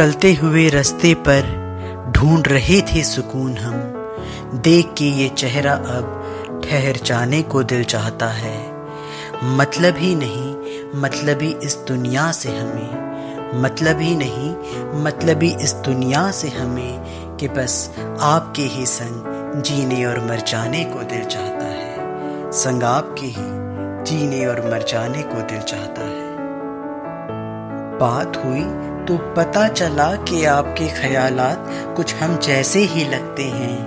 चलते हुए रास्ते पर ढूंढ रहे थे सुकून हम। देख के ये चेहरा अब ठहर जाने को दिल चाहता है। मतलब ही नहीं मतलब ही इस दुनिया से हमें। मतलब ही नहीं मतलब ही इस दुनिया से हमें कि बस आपके ही संग जीने और मर जाने को दिल चाहता है। संग आपके ही जीने और मर जाने को दिल चाहता है। बात हुई तो पता चला कि आपके ख्यालात कुछ हम जैसे ही लगते हैं।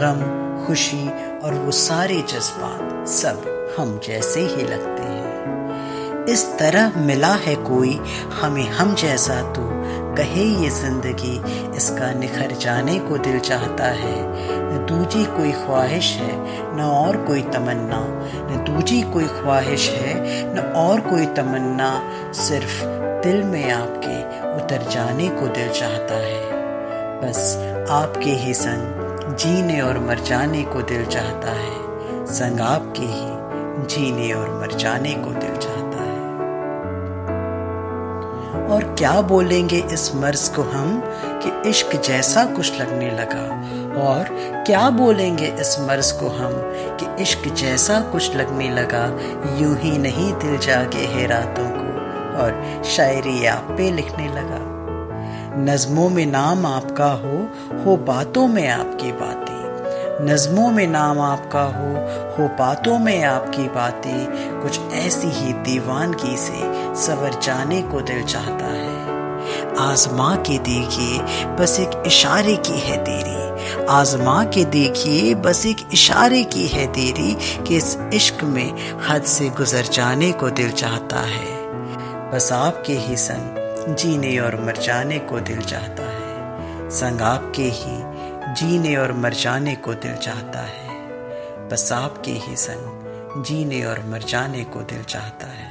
गम, खुशी और वो सारे जज्बात सब हम जैसे ही लगते हैं। इस तरह मिला है कोई हमें हम जैसा तो कहे ये ज़िंदगी इसका निखर जाने को दिल चाहता है। न दूजी कोई ख्वाहिश है, न और कोई तमन्ना। न दूजी कोई ख्वाहिश है, न और कोई तमन्ना, सिर्फ़ दिल में आपके उतर जाने को दिल चाहता है। बस आपके ही संग जीने और मर जाने को दिल चाहता है। संग आपके ही जीने और मर जाने को दिल चाहता है। और क्या बोलेंगे इस मर्ज को हम कि इश्क जैसा कुछ लगने लगा? और क्या बोलेंगे इस मर्ज को हम कि इश्क जैसा कुछ लगने लगा? यूँ ही नहीं दिल जागे है रातों को। और शायरी आप पे लिखने लगा। नज्मों में नाम आपका हो हो बातों में आपकी बातें। नज्मों में नाम आपका हो हो बातों में आपकी बातें। कुछ ऐसी ही दीवानगी से सवर जाने को दिल चाहता है। आजमा के देखिए, बस एक इशारे की है तेरी आजमा के देखिए, बस एक इशारे की है तेरी कि इस इश्क में हद से गुजर जाने को दिल चाहता है। बस आपके ही संग जीने और मर जाने को दिल चाहता है। संग आपके ही जीने और मर जाने को दिल चाहता है। बस आपके ही संग जीने और मर जाने को दिल चाहता है।